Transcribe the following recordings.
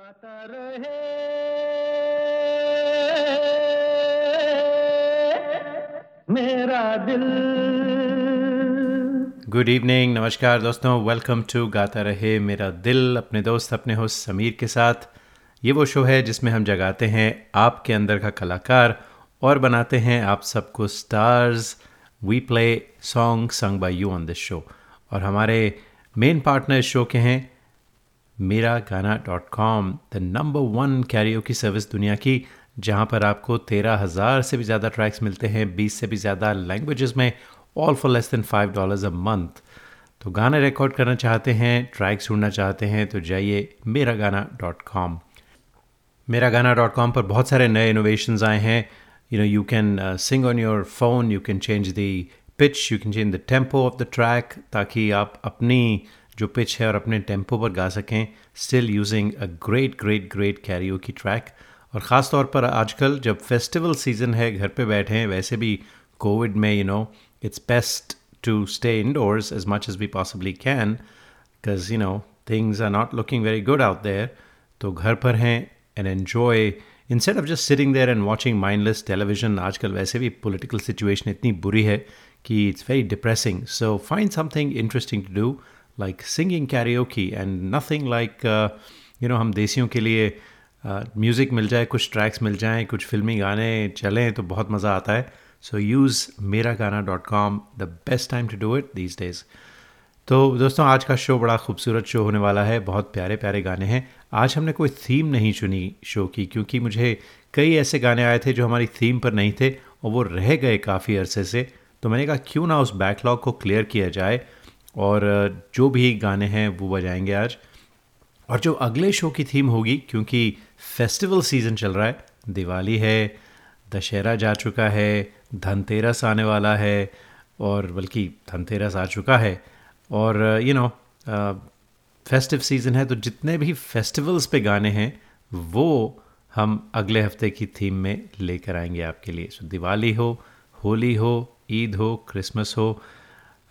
गाता रहे। मेरा दिल। Good evening नमस्कार दोस्तों वेलकम टू गाता रहे मेरा दिल, अपने दोस्त, अपने होस्ट समीर के साथ। ये वो शो है जिसमें हम जगाते हैं आपके अंदर का कलाकार और बनाते हैं आप सबको stars we play song sung by you on this show और हमारे मेन पार्टनर शो के हैं Mera Gaana dot com the number one karaoke की सर्विस दुनिया की, जहाँ पर आपको तेरह हज़ार से भी ज़्यादा ट्रैक्स मिलते हैं, बीस से भी ज़्यादा लैंग्वेजेस में all for less than five dollars a month तो गाने रिकॉर्ड करना चाहते हैं ट्रैक सुनना चाहते हैं तो जाइए मेरा गाना डॉट कॉम मेरा गाना डॉट कॉम पर बहुत सारे नए इनोवेशन आए हैं। You know you can sing on your phone you can change the pitch you can change the tempo of the track ताकि आप अपनी जो पिच है और अपने टेंपो पर गा सकें still using a great great great karaoke की ट्रैक और ख़ास तौर पर आजकल जब फेस्टिवल सीज़न है, घर पे बैठे हैं, वैसे भी कोविड में you know it's best to stay indoors as much as we possibly can because you know things are not looking very good out there तो घर पर हैं and enjoy instead of just sitting there and watching mindless television आजकल वैसे भी political situation इतनी बुरी है कि it's very depressing so find something interesting to do like singing karaoke and nothing like you know हम देसियों के लिए म्यूज़िक uh, मिल जाए कुछ ट्रैक्स मिल जाएँ कुछ फिल्मी गाने चलें तो बहुत मज़ा आता है। So use Mera Gaana dot com the best time to do it these days तो दोस्तों आज का शो बड़ा खूबसूरत शो होने वाला है। बहुत प्यारे प्यारे गाने हैं। आज हमने कोई थीम नहीं चुनी शो की क्योंकि मुझे कई ऐसे गाने आए थे जो हमारी थीम पर नहीं थे और वो रह गए काफ़ी अरसे से। तो मैंने कहा क्यों ना उस बैकलॉग को क्लियर किया जाए और जो भी गाने हैं वो बजाएँगे आज। और जो अगले शो की थीम होगी, क्योंकि फेस्टिवल सीज़न चल रहा है, दिवाली है, दशहरा जा चुका है, धनतेरस आने वाला है, और बल्कि धनतेरस आ चुका है, और यू नो फेस्टिव सीज़न है तो जितने भी फेस्टिवल्स पे गाने हैं, वो हम अगले हफ़्ते की थीम में लेकर आएँगे आपके लिए। सो दिवाली हो, होली हो, ईद हो, क्रिसमस हो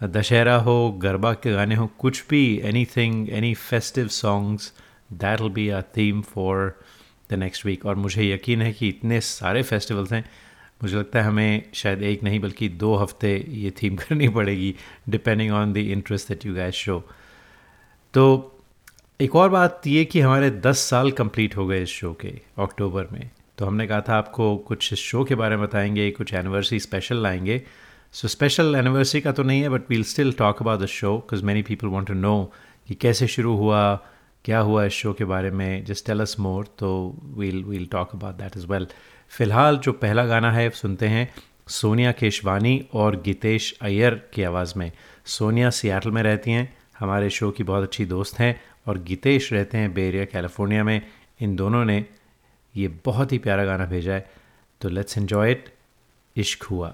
दशहरा हो, गरबा के गाने हो, कुछ भी anything any festive songs that will be a theme for the next week और मुझे यकीन है कि इतने सारे फेस्टिवल्स हैं, मुझे लगता है हमें शायद एक नहीं बल्कि दो हफ़्ते ये थीम करनी पड़ेगी depending on the interest that you guys show तो एक और बात ये कि हमारे 10 साल कंप्लीट हो गए इस शो के अक्टूबर में। तो हमने कहा था आपको कुछ शो के बारे में बताएँगे, कुछ एनिवर्सरी स्पेशल लाएँगे। सो स्पेशल एनिवर्सरी का तो नहीं है but we'll still talk about the show because many people want to know कि कैसे शुरू हुआ, क्या हुआ इस शो के बारे में जस्ट टेल अस मोर तो we'll we'll talk about that is well फ़िलहाल जो पहला गाना है, सुनते हैं सोनिया केशवानी और गीतेश अय्यर की आवाज़ में। सोनिया सियाटल में रहती हैं, हमारे शो की बहुत अच्छी दोस्त हैं, और गीतेश रहते हैं बेरिया कैलिफ़ोर्निया में। इन दोनों ने ये बहुत ही प्यारा गाना भेजा है तो लेट्स एन्जॉय इट इश्क हुआ।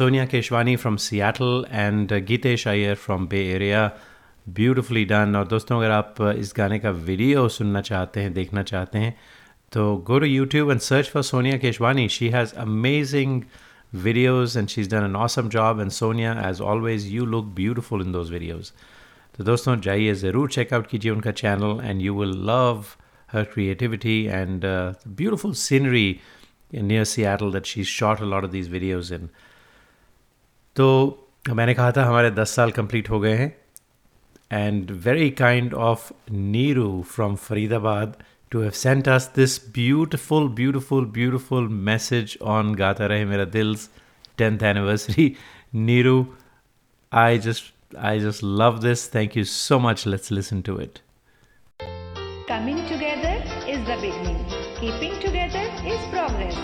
Sonia Keshwani from Seattle and uh, Gitesh Iyer from Bay Area. Beautifully done. और दोस्तों अगर आप uh, इस गाने का वीडियो सुनना चाहते हैं देखना चाहते हैं तो go to YouTube and search for Sonia Keshwani. She has amazing videos and she's done an awesome job. And Sonia, as always, you look beautiful in those videos. तो दोस्तों जाइए ज़रूर चेकआउट कीजिए उनका channel and you will love her creativity and beautiful scenery near that she's shot a lot of these videos in. तो मैंने कहा था हमारे 10 साल कंप्लीट हो गए हैं and very kind of Neeru from Faridabad to have sent us this beautiful beautiful beautiful message on Gaata Rahe Mera दिल्स tenth anniversary Neeru I just I just love this thank you so much let's listen to it Coming together is the beginning. Keeping together is progress.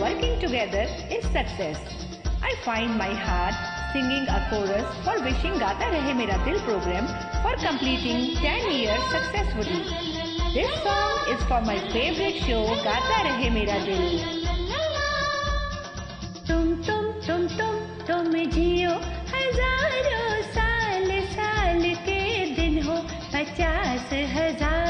Working together is success. I find my heart singing a chorus for wishing Gaata Rahe Mera Dil program for completing ten year successfully this song is for my favourite show Gaata Rahe Mera दिल तुम तुम तुम तुम तुम जियो हज़ारों साल साल के दिन हो, पचास हज़ार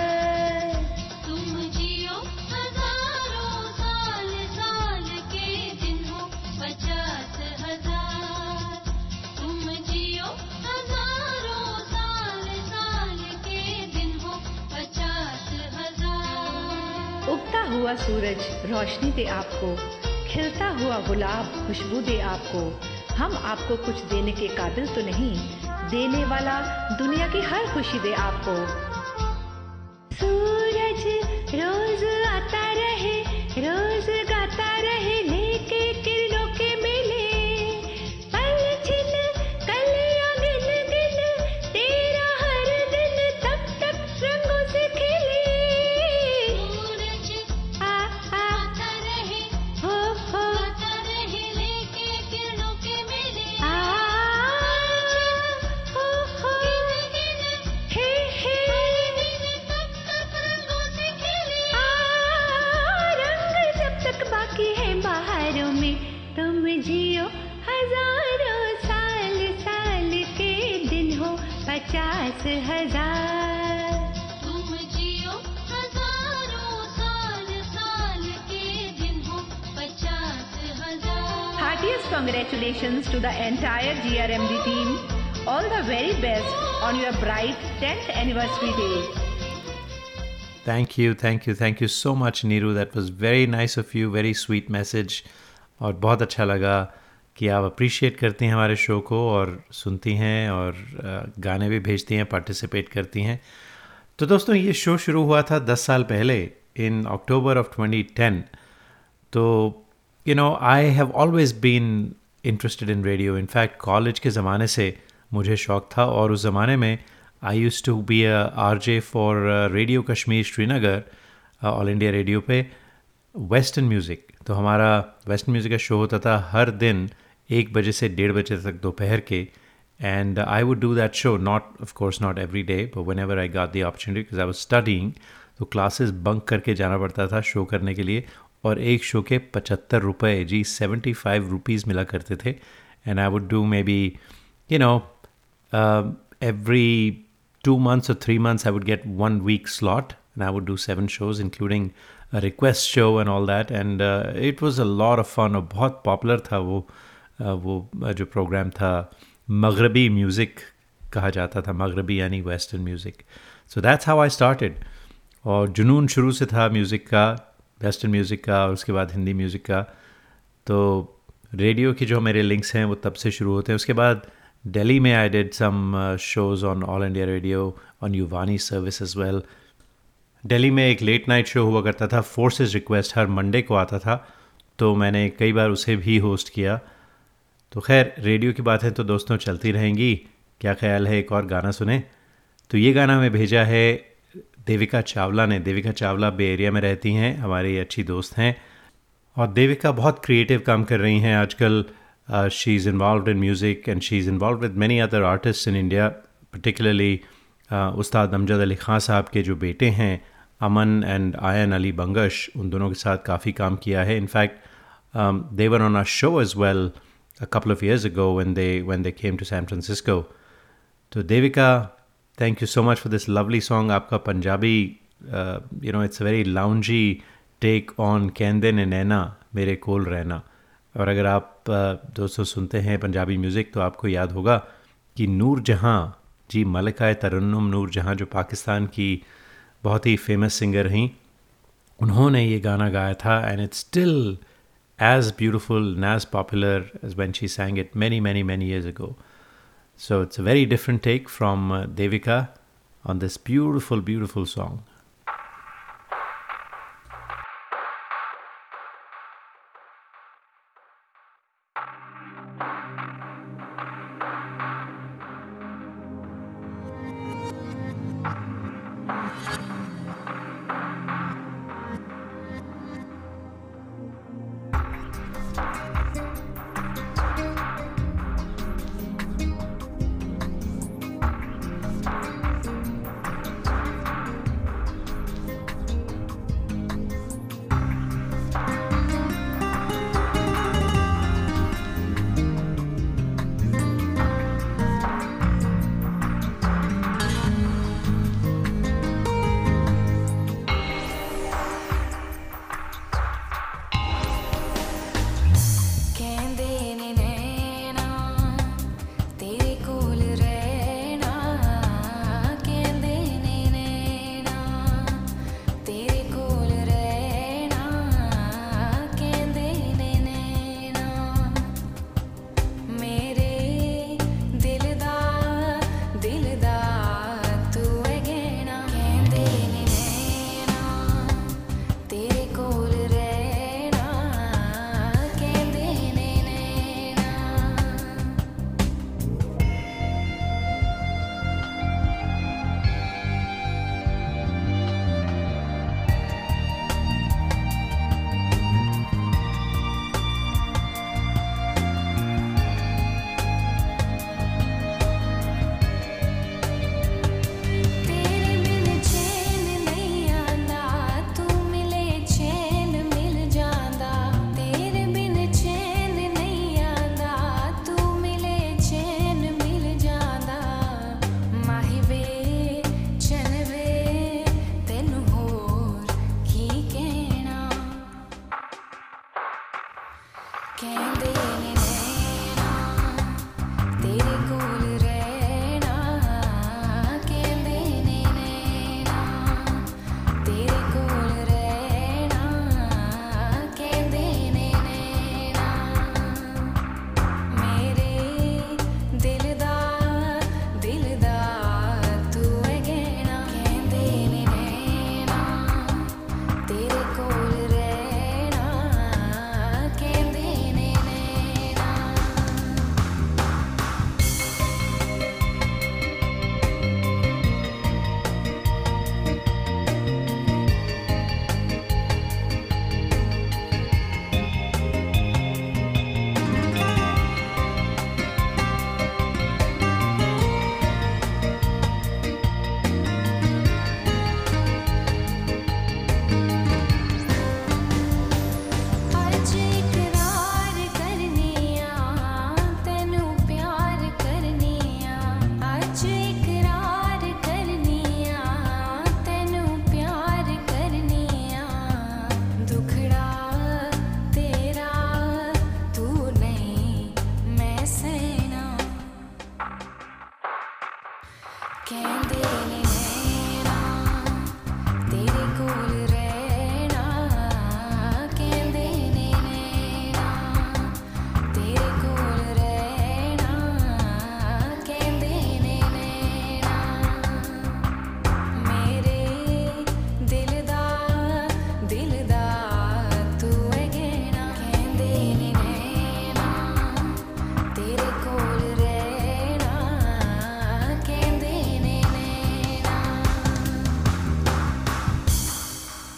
हुआ सूरज रोशनी दे आपको, खिलता हुआ गुलाब खुशबू दे आपको। हम आपको कुछ देने के काबिल तो नहीं, देने वाला दुनिया की हर खुशी दे आपको। सूरज congratulations to the entire GRMD team. All the very best on your bright 10th anniversary day. Thank you, thank you, thank you so much, Neeru. That was very nice of you, very sweet message. और बहुत अच्छा लगा कि आप appreciate करती हैं हमारे show को और सुनती हैं और गाने भी भेजती हैं पार्टिसिपेट करती हैं तो दोस्तों ये शो शुरू हुआ था 10 साल पहले इन अक्टूबर ऑफ़ 2010 तो you know I have always been interested in radio in fact college के ज़माने से मुझे शौक था और उस ज़माने में I used to be R J for radio Kashmir Srinagar all India radio पे वेस्टर्न म्यूज़िक तो हमारा वेस्टर्न म्यूज़िक का शो होता था हर दिन एक बजे से डेढ़ बजे तक दोपहर के। And I would do that show not course not every day but whenever I got the opportunity because I was studying तो क्लासेस बंक करके जाना पड़ता था शो करने के लिए। और एक शो के पचहत्तर रुपये जी सेवेंटी फाइव रुपीज़ मिला करते थे। And I would do maybe you know every two months और three months I would get one week slot and I would do seven shows including request show and all that and it was a lot of fun और बहुत popular था वो uh, वो uh, जो programme था मगरबी music कहा जाता था मगरबी यानी western music so that's how I started और जुनून शुरू से था म्यूज़िक का वेस्टर्न म्यूज़िक का और उसके बाद हिंदी म्यूज़िक का। तो रेडियो की जो मेरे लिंक्स हैं, वो तब से शुरू होते हैं। उसके बाद दिल्ली में I did some shows on All India Radio on Yuvvani service as well Delhi में एक लेट नाइट शो हुआ करता था फोर्सेस रिक्वेस्ट हर मंडे को आता था। तो मैंने कई बार उसे भी होस्ट किया। तो खैर, रेडियो की बातें तो दोस्तों चलती रहेंगी। क्या ख्याल है? एक और गाना सुने। तो ये गाना हमें भेजा है देविका चावला ने देविका चावला बे एरिया में रहती हैं हमारी अच्छी दोस्त हैं। और देविका बहुत क्रिएटिव काम कर रही हैं आजकल। She is involve in music and she is involve with many other artist in India particularly Ustad Amjad Ali Khan Sahab के जो बेटे हैं अमन एंड आयन अली बंगश उन दोनों के साथ काफ़ी काम किया है। In fact they were on a show as well a couple of years ago when they when they came to San. So Devika, thank you so much for this lovely song आपका Punjabi you know it's a very loungey take on कैंदे ने नैना मेरे कोल रहना और अगर आप uh, दोस्तों सुनते हैं पंजाबी म्यूज़िक तो आपको याद होगा कि नूर जहाँ, जी मलकाय तरन्नम नूर जहाँ, जो पाकिस्तान की बहुत ही फ़ेमस सिंगर हैं उन्होंने ये गाना गाया था and it's still as beautiful as popular as when she sang it many many many years ago So it's a very different take from uh, Devika on this beautiful, beautiful song.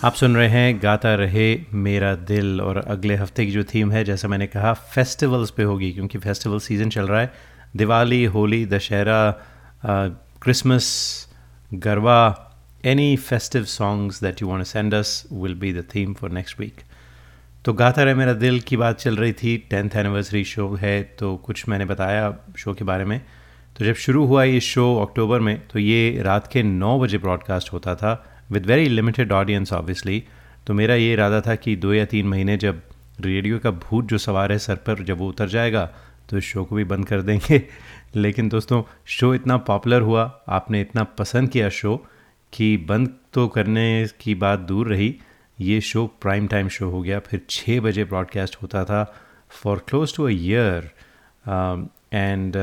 आप सुन रहे हैं गाता रहे मेरा दिल और अगले हफ़्ते की जो थीम है, जैसा मैंने कहा फेस्टिवल्स पे होगी, क्योंकि फेस्टिवल सीज़न चल रहा है। Diwali, Holi, Dussehra Christmas Garba any festive songs that you want send us will be the theme for next week तो गाता रहे मेरा दिल की बात चल रही थी टेंथ एनिवर्सरी शो है तो कुछ मैंने बताया शो के बारे में। तो जब शुरू हुआ ये शो अक्टूबर में तो ये रात के नौ बजे ब्रॉडकास्ट होता था। With very limited audience obviously तो मेरा ये इरादा था कि दो या तीन महीने जब रेडियो का भूत जो सवार है सर पर जब वो उतर जाएगा तो इस शो को भी बंद कर देंगे। लेकिन दोस्तों, शो इतना पॉपुलर हुआ, आपने इतना पसंद किया शो, कि बंद तो करने की बात दूर रही। ये शो प्राइम टाइम शो हो गया, फिर छः बजे ब्रॉडकास्ट होता था for close to a year and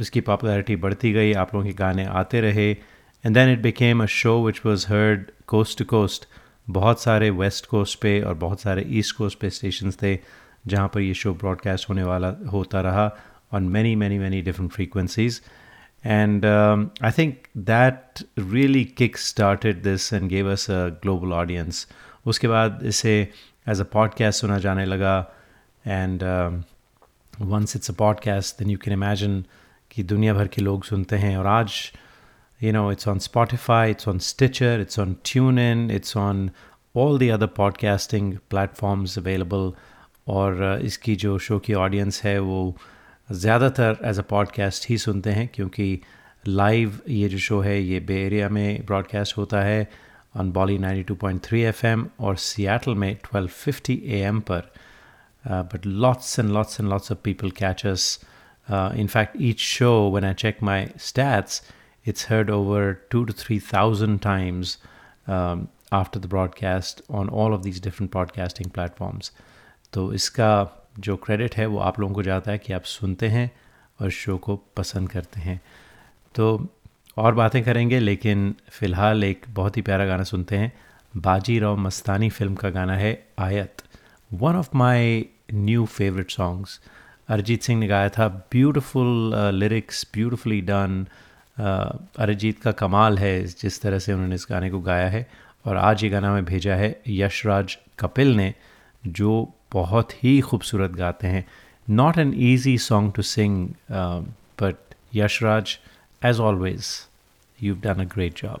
इसकी पॉपुलैरिटी बढ़ती गई, आप लोगों के गाने आते रहे। And then it became a show which was heard coast to coast बहुत सारे वेस्ट कोस्ट पे और बहुत सारे ईस्ट कोस्ट पे स्टेशंस थे जहाँ पर ये शो ब्रॉडकास्ट होने वाला होता रहा on many many many different frequencies And um, I think that really kick this and gave us a global audience. उसके बाद इसे एज अ पॉडकास्ट सुना जाने लगा and once it's a podcast podcast you can imagine कि दुनिया भर के लोग सुनते हैं और आज you know it's on Spotify, it's on Stitcher, it's on TuneIn, it's on all the other podcasting platforms available और uh, इसकी जो शो की ऑडियंस है वो ज़्यादातर एज अ पॉडकास्ट ही सुनते हैं क्योंकि लाइव ये जो शो है ये बे एरिया में ब्रॉडकास्ट होता है ऑन बॉली 92.3 एफएम और सियाटल में 1250 एएम पर but lots and lots and lots of people catch us in fact each show when i check my stats it's heard over 2 to 3000 times um, after the broadcast on all of these different podcasting platforms. तो इसका जो credit है वो आप लोगों को जाता है कि आप सुनते हैं और शो को पसंद करते हैं। तो और बातें करेंगे लेकिन फ़िलहाल एक बहुत ही प्यारा गाना सुनते हैं। बाजी राव मस्तानी फ़िल्म का गाना है Aayat one of my new favourite songs Arijit Singh ने गाया था beautiful lyrics beautifully done Arijit का कमाल है, जिस तरह से उन्होंने इस गाने को गाया है। और आज ये गाना हमें भेजा है यशराज कपिल ने, जो बहुत ही खूबसूरत गाते हैं। Not an easy song to sing but Yashraj as always you done a great job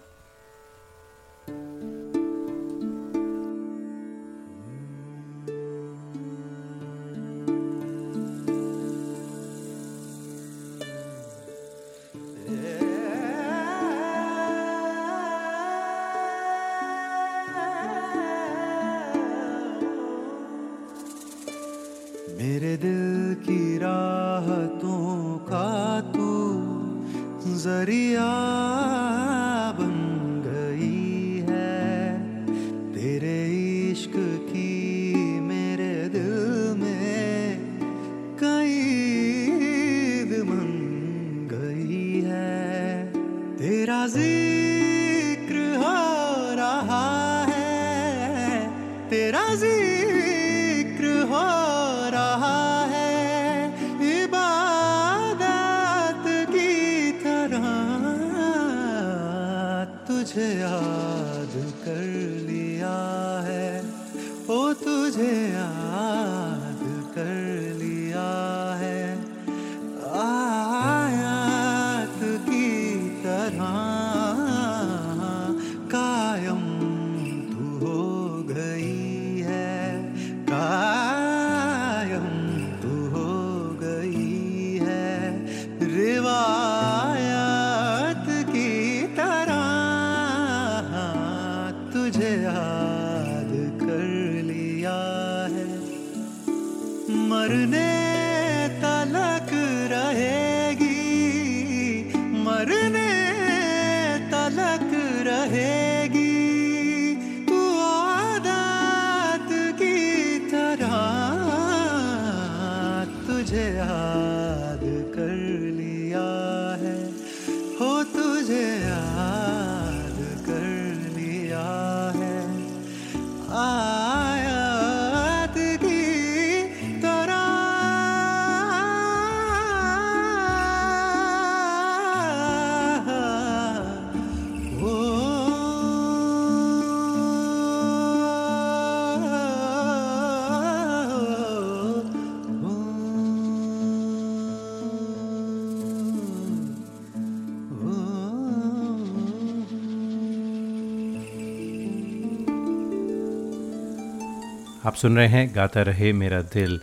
आप सुन रहे हैं गाता रहे मेरा दिल।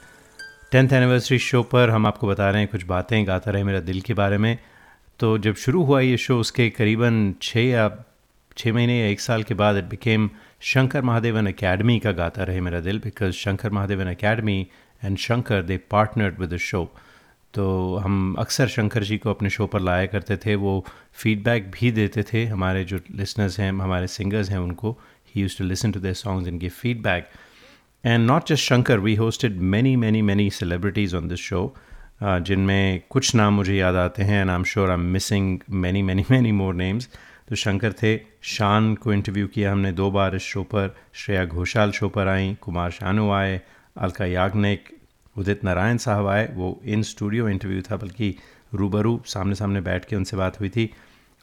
टेंथ एनिवर्सरी शो पर हम आपको बता रहे हैं कुछ बातें गाता रहे मेरा दिल के बारे में। तो जब शुरू हुआ ये शो उसके करीबन छः या छः महीने या एक साल के बाद it became Shankar Mahadevan Academy का Gaata Rahe Mera Dil because Shankar Mahadevan Academy and Shankar they partnered with the show तो हम अक्सर शंकर जी को अपने शो पर लाया करते थे, वो फीडबैक भी देते थे। हमारे जो लिसनर्स हैं, हमारे सिंगर्स हैं, उनको ही use to listen to their songs give feedback and not just Shankar we hosted many many many celebrities on this show जिनमें कुछ नाम मुझे याद आते हैं and I am sure I am missing many many many more names तो शंकर थे शान को इंटरव्यू किया हमने दो बार इस शो पर, श्रेया घोषाल शो पर आई, कुमार शानू आए, अलका याग्निक, उदित नारायण साहब आए, वो इन स्टूडियो इंटरव्यू था, बल्कि रूबरू सामने सामने बैठ के उनसे बात हुई थी।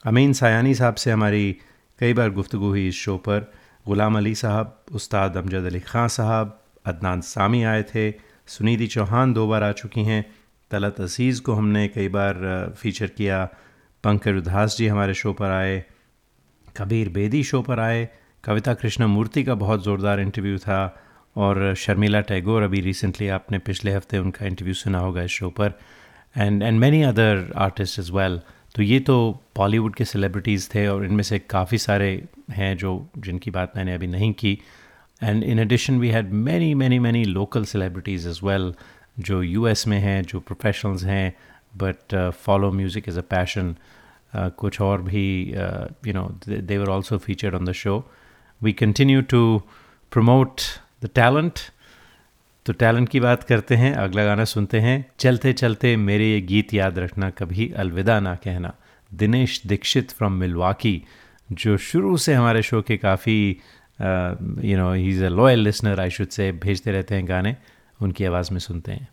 अमीन सायानी साहब से हमारी कई बार गुफ्तु हुई इस शो पर। ग़ुलाम अली साहब, उस्ताद अमजद अली ख़ान साहब, अदनान सामी आए थे सुनीति चौहान दो बार आ चुकी हैं। तलत अज़ीज़ को हमने कई बार फीचर किया। पंकज उदास जी हमारे शो पर आए। कबीर बेदी शो पर आए। कविता कृष्ण मूर्ति का बहुत ज़ोरदार इंटरव्यू था और शर्मिला टैगोर अभी रिसेंटली आपने पिछले हफ़्ते उनका इंटरव्यू सुना होगा इस शो पर। And and many other artist as well तो ये तो बॉलीवुड के सेलिब्रिटीज़ थे और इनमें से काफ़ी सारे हैं जो जिनकी बात मैंने अभी नहीं की। And in addition we had many many many local celebrities as well जो यूएस में हैं, जो प्रोफेशनल्स हैं but follow music as a passion कुछ और भी you know they were also featured on the show we continue to promote the talent तो talent की बात करते हैं, अगला गाना सुनते हैं। चलते चलते मेरे ये गीत याद रखना, कभी अलविदा ना कहना। दिनेश दीक्षित फ्रॉम मिलवाकी जो शुरू से हमारे शो के काफ़ी you know he is a loyal listener I should say भेजते रहते हैं गाने, उनकी आवाज़ में सुनते हैं।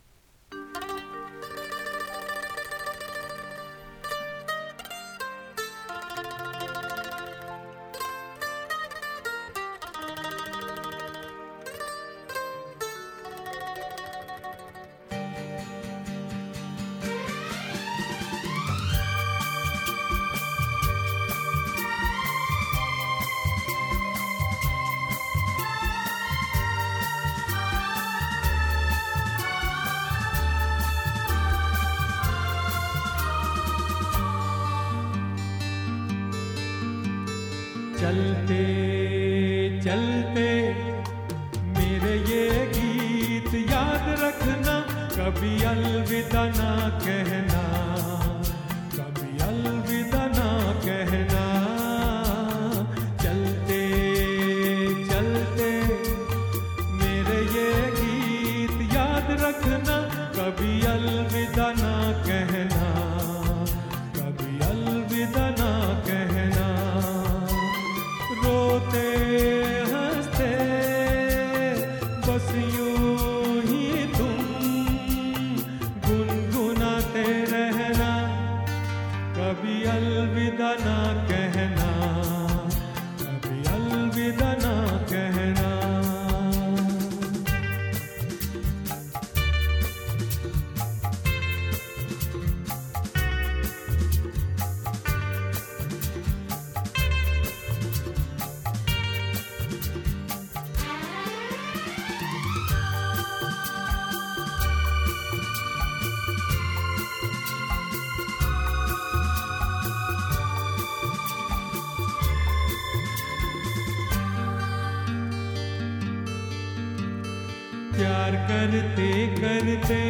प्यार करते करते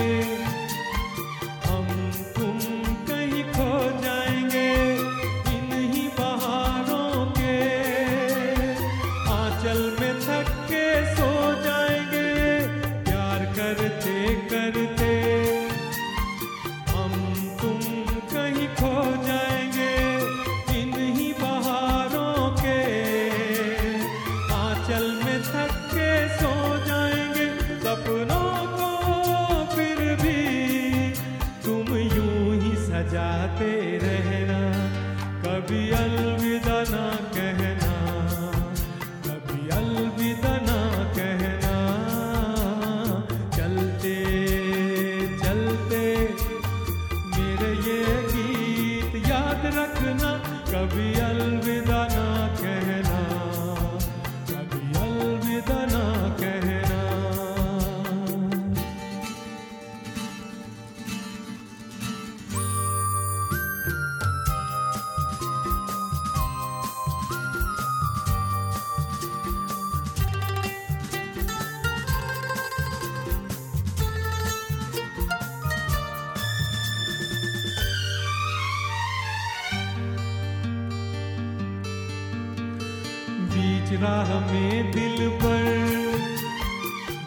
बीच राह में दिल पर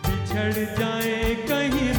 बिछड़ जाए कहीं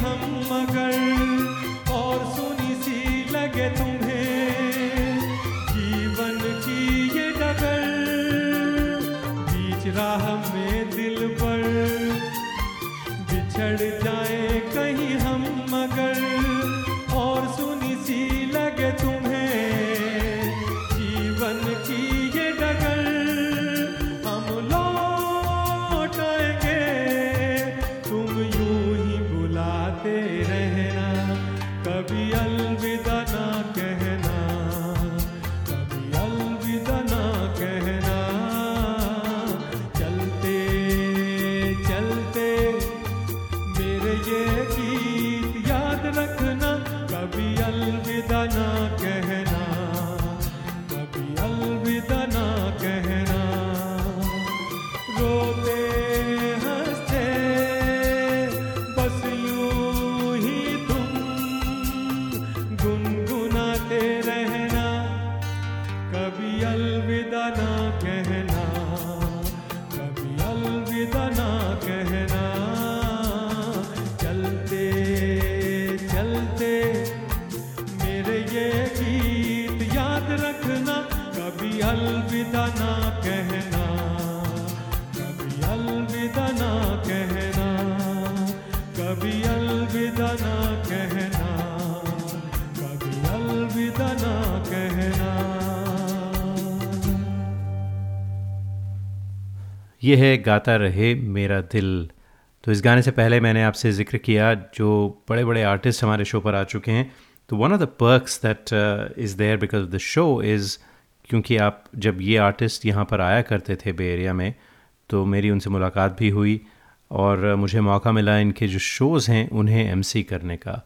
ये है गाता रहे मेरा दिल। तो इस गाने से पहले मैंने आपसे ज़िक्र किया जो बड़े बड़े आर्टिस्ट हमारे शो पर आ चुके हैं। तो one of the perks that is there because the show is क्योंकि आप जब ये आर्टिस्ट यहाँ पर आया करते थे बे एरिया में तो मेरी उनसे मुलाकात भी हुई और मुझे मौका मिला इनके जो शोज़ हैं उन्हें एमसी करने का।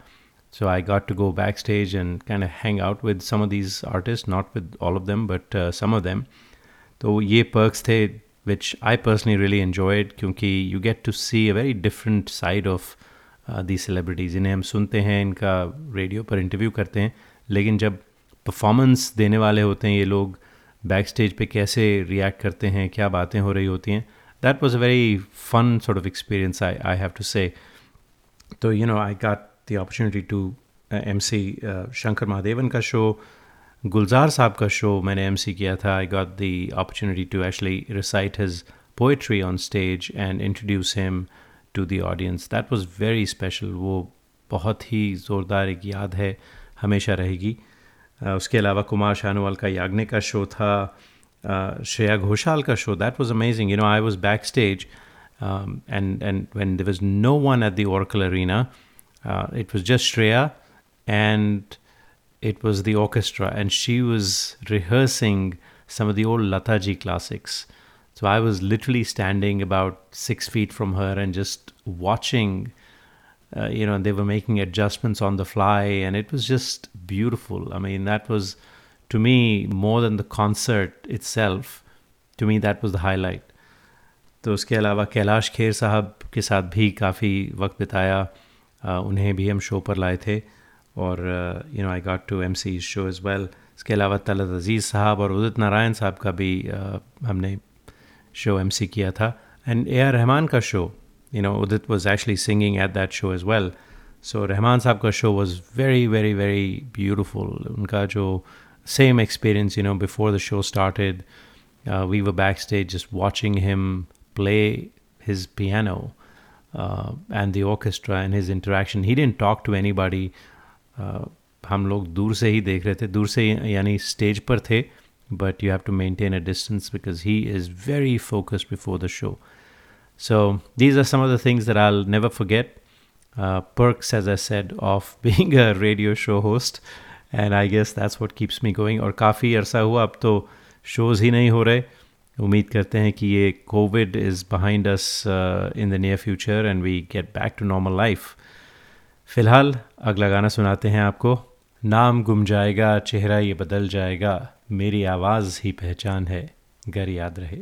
So I got to go back stage and of hang out with some these artists, not with all of them, but uh, some of them. तो ये perks थे which I personally really enjoyed क्योंकि you get to see a very different side of uh, these celebrities. इन्हें हम सुनते हैं इनका radio पर इंटरव्यू करते हैं लेकिन जब परफॉर्मेंस देने वाले होते हैं ये लोग बैक स्टेज पे कैसे रिएक्ट करते हैं क्या बातें हो रही होती हैं that was a very fun sort of experience I I have to say तो you know I got the opportunity to M C Shankar Mahadevan का शो गुलजार साहब का शो मैंने एम सी किया था. I got the opportunity to actually recite his poetry on stage and introduce him to the audience that was very special वो बहुत ही ज़ोरदार एक याद है हमेशा रहेगी. Uh, उसके अलावा कुमार शानोवाल का याग्निक का शो था. Uh, श्रेया घोषाल का show that was amazing you know I was back stage and and when there was no one at the Oracle Arena, uh, it was just Shreya, and it was the orchestra, and she was rehearsing some of the old Lataji classics. So I was literally standing about six feet from her and just watching. Uh, you know, and they were making adjustments on the fly, and it was just beautiful. I mean, that was to me more than the concert itself. To me, that was the highlight. तो उसके अलावा कैलाश खेर साहब के साथ भी काफ़ी वक्त बिताया आ, उन्हें भी हम शो पर लाए थे और you know I got to M C show as well इसके अलावा तलत अज़ीज़ साहब और उदित नारायण साहब का भी आ, हमने शो एम सी किया था एंड ए आर रहमान का show you know Udit was actually singing at that show as well so Rahman Sahab का show was very very very beautiful उनका जो same experience you know before the show started we were back stage just watching him play his piano uh, and the orchestra and his interaction. He didn't talk to anybody. Uh, हम लोग दूर से ही देख रहे थे। दूर से यानी स्टेज पर थे but you have to maintain a distance because he is very focused before the show so these are some of the things that I never forget perks as i said of being a radio show host and i guess that's keeps me going. और काफ़ी अरसा हुआ अब तो shows ही नहीं हो रहे। उम्मीद करते हैं कि ये covid is behind us in the near future and we get back to normal life फ़िलहाल अगला गाना सुनाते हैं आपको। नाम गुम जाएगा, चेहरा ये बदल जाएगा, मेरी आवाज़ ही पहचान है, घर याद रहे।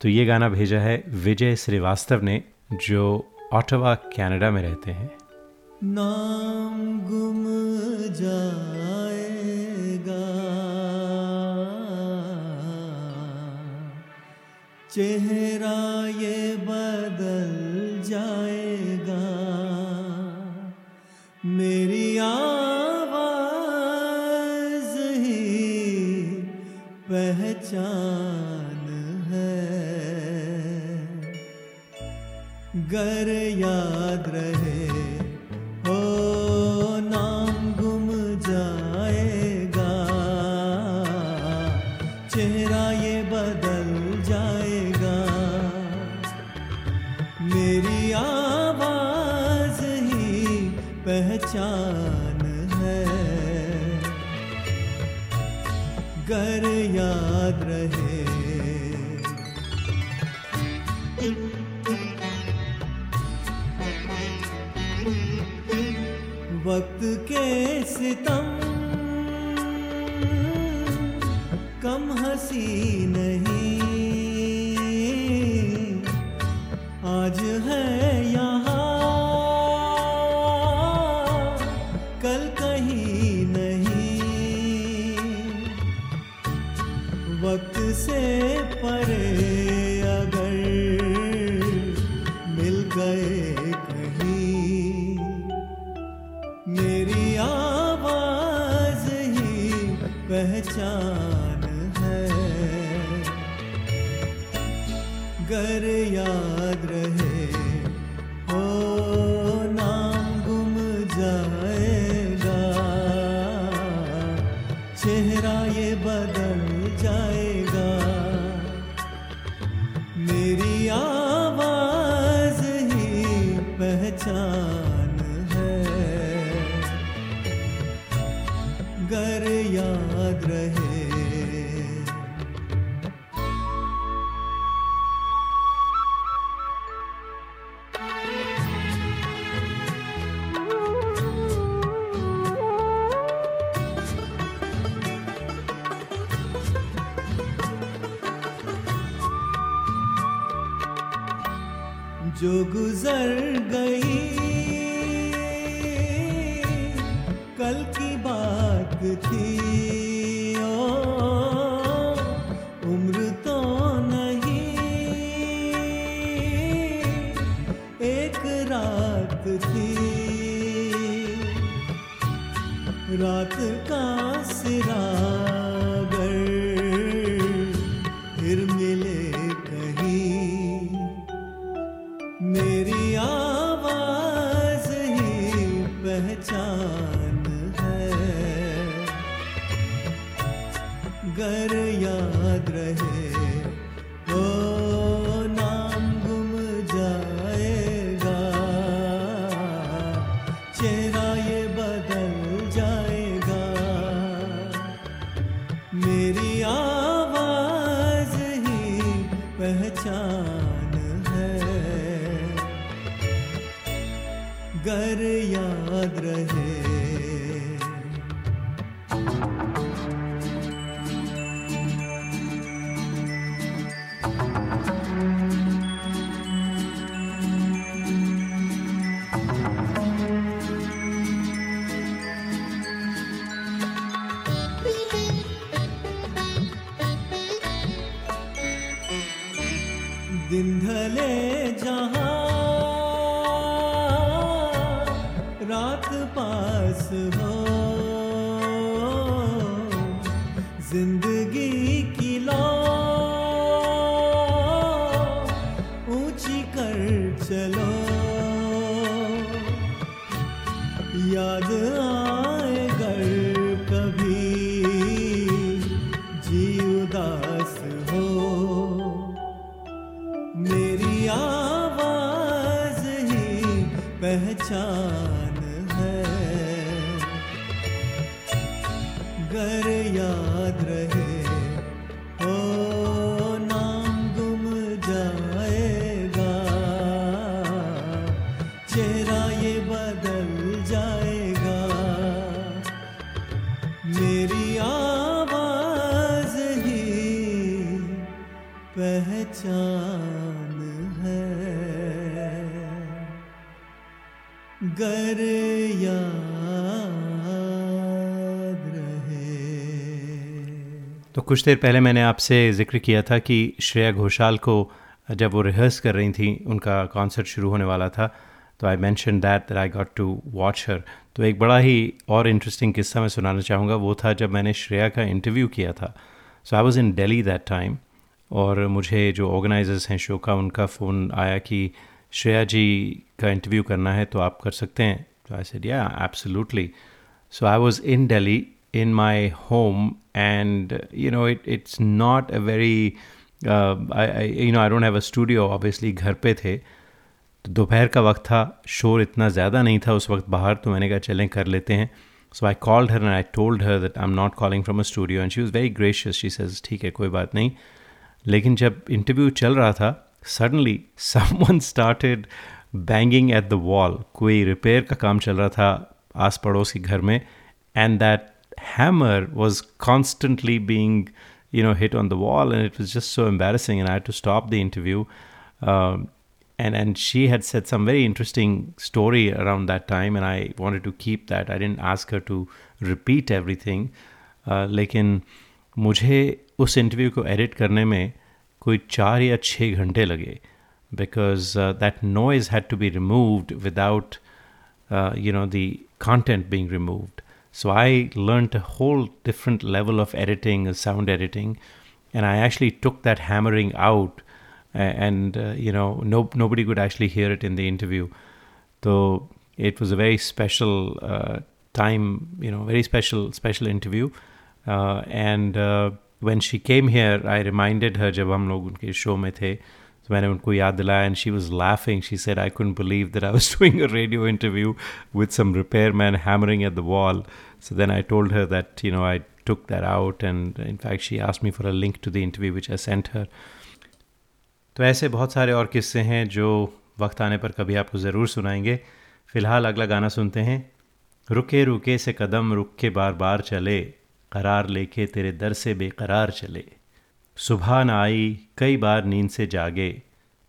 तो ये गाना भेजा है विजय श्रीवास्तव ने, जो ऑटवा कनाडा में रहते हैं। नाम गुम जाएगा, चेहरा ये बदल जाएगा मेरी आवाज़ ही पहचान है। गर याद रहे पहचान है। घर याद रहे। वक्त के सितम कम हसी मगर याद रहे। യാ कुछ देर पहले मैंने आपसे ज़िक्र किया था कि श्रेया घोषाल को जब वो रिहर्स कर रही थी, उनका कॉन्सर्ट शुरू होने वाला था तो I mention that I got to watch her तो एक बड़ा ही और इंटरेस्टिंग किस्सा मैं सुनाना चाहूँगा। वो था जब मैंने श्रेया का इंटरव्यू किया था। So I was in Delhi that time और मुझे जो ऑर्गेनाइजर्स हैं शो का उनका फ़ोन आया कि श्रेया जी का इंटरव्यू करना है तो आप कर सकते हैं? तो I said yeah absolutely so I was in Delhi in my home and you know it, it's not a very uh, I, I you know I don't have a studio obviously घर पे थे। तो दोपहर का वक्त था शोर इतना ज़्यादा नहीं था उस वक्त बाहर तो मैंने कहा चलें कर लेते हैं। So I called her and I told her that I am not calling from a studio and she was very gracious she says ठीक है कोई बात नहीं। लेकिन जब इंटरव्यू चल रहा था suddenly someone started banging at the wall कोई रिपेयर का काम चल रहा था आस पड़ोस के घर में and that hammer was constantly being you know hit on the wall and it was just so embarrassing and i had to stop the interview um, and and she had said some very interesting story around that time and i wanted to keep that i didn't ask her to repeat everything uh, लेकिन मुझे उस interview को edit करने में कोई चार या छः घंटे लगे because that noise had to be removed without you know the content being removed so I learned a whole different level of editing, uh, sound editing, and I actually took that hammering out, a- and uh, you know, no nobody could actually hear it in the interview. So it was a very special uh, time, you know, very special special interview. Uh, and uh, when she came here, I reminded her जब हम लोग उनके show में थे तो मैंने उनको याद दिलाया and she was laughing she said I can't believe that I was doing radio interview with some repair man hammering at the wall so then I told her that you know I took that out and, in fact, she asked me for a link to the interview which I sent her. तो ऐसे बहुत सारे और किस्से हैं जो वक्त आने पर कभी आपको ज़रूर सुनाएँगे। फ़िलहाल अगला गाना सुनते हैं। रुके रुके से कदम रुक के बार बार चले, करार लेके तेरे दर से बेकरार चले। सुबह न आई, कई बार नींद से जागे,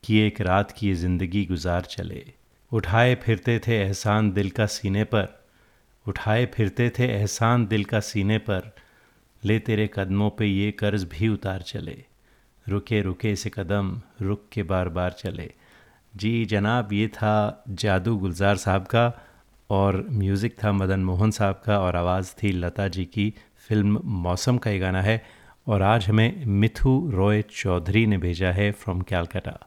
कि एक रात की ज़िंदगी गुजार चले। उठाए फिरते थे एहसान दिल का सीने पर, उठाए फिरते थे एहसान दिल का सीने पर, ले तेरे कदमों पे ये कर्ज भी उतार चले। रुके रुके से कदम, रुक के बार बार चले। जी जनाब, ये था जादू गुलजार साहब का, और म्यूज़िक था मदन मोहन साहब का, और आवाज़ थी लता जी की। फ़िल्म मौसम का ये गाना है। और आज हमें मिथु रॉय चौधरी ने भेजा है फ्रॉम कैलकाटा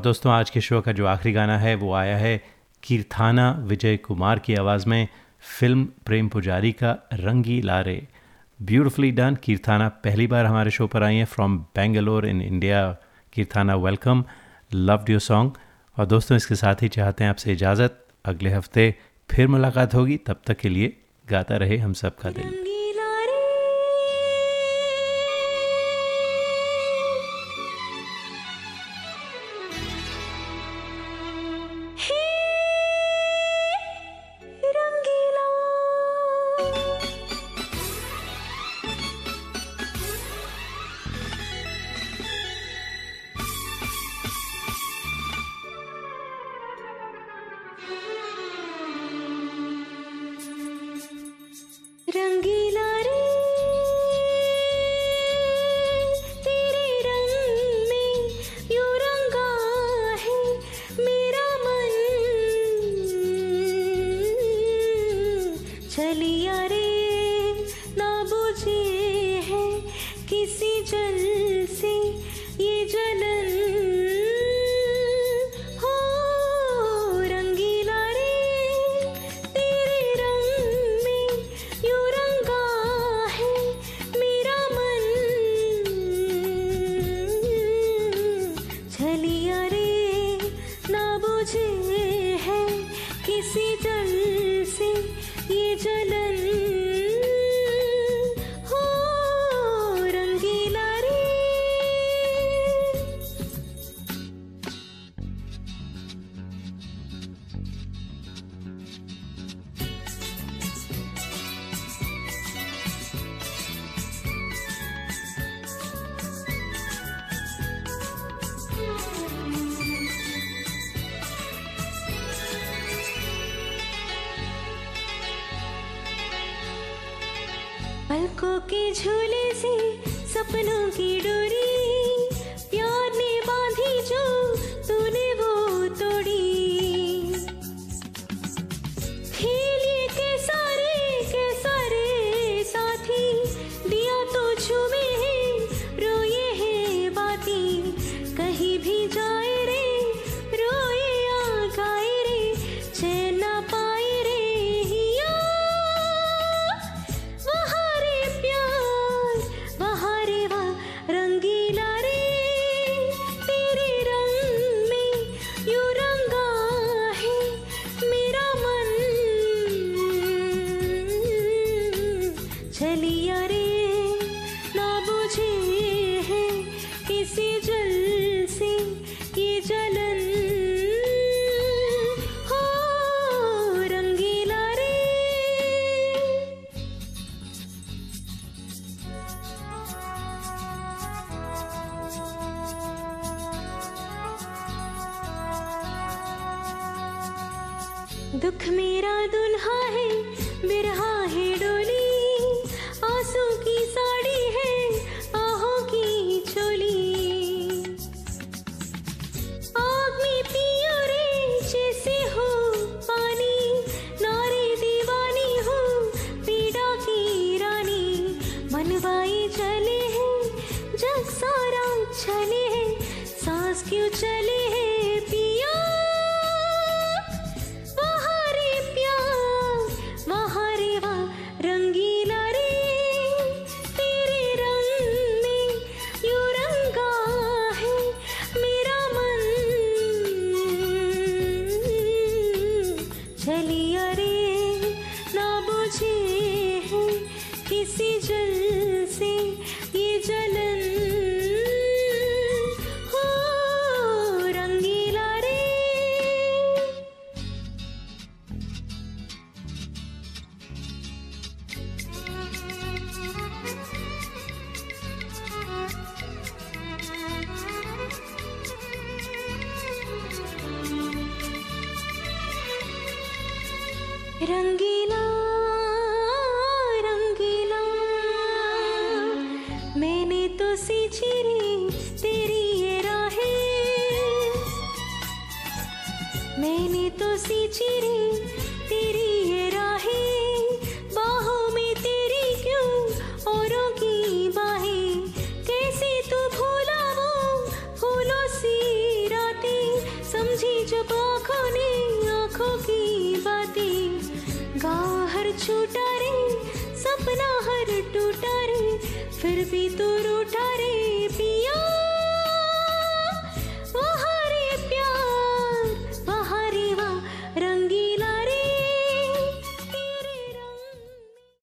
और दोस्तों, आज के शो का जो आखिरी गाना है, वो आया है कीर्थाना विजय कुमार की आवाज़ में, फ़िल्म प्रेम पुजारी का रंगी लारे। ब्यूटिफुली डन कीर्थाना पहली बार हमारे शो पर आई हैं from Bangalore in India Keerthana welcome love your song और दोस्तों, इसके साथ ही चाहते हैं आपसे इजाज़त। अगले हफ़्ते फिर मुलाकात होगी, तब तक के लिए गाता रहे हम सब का दिल।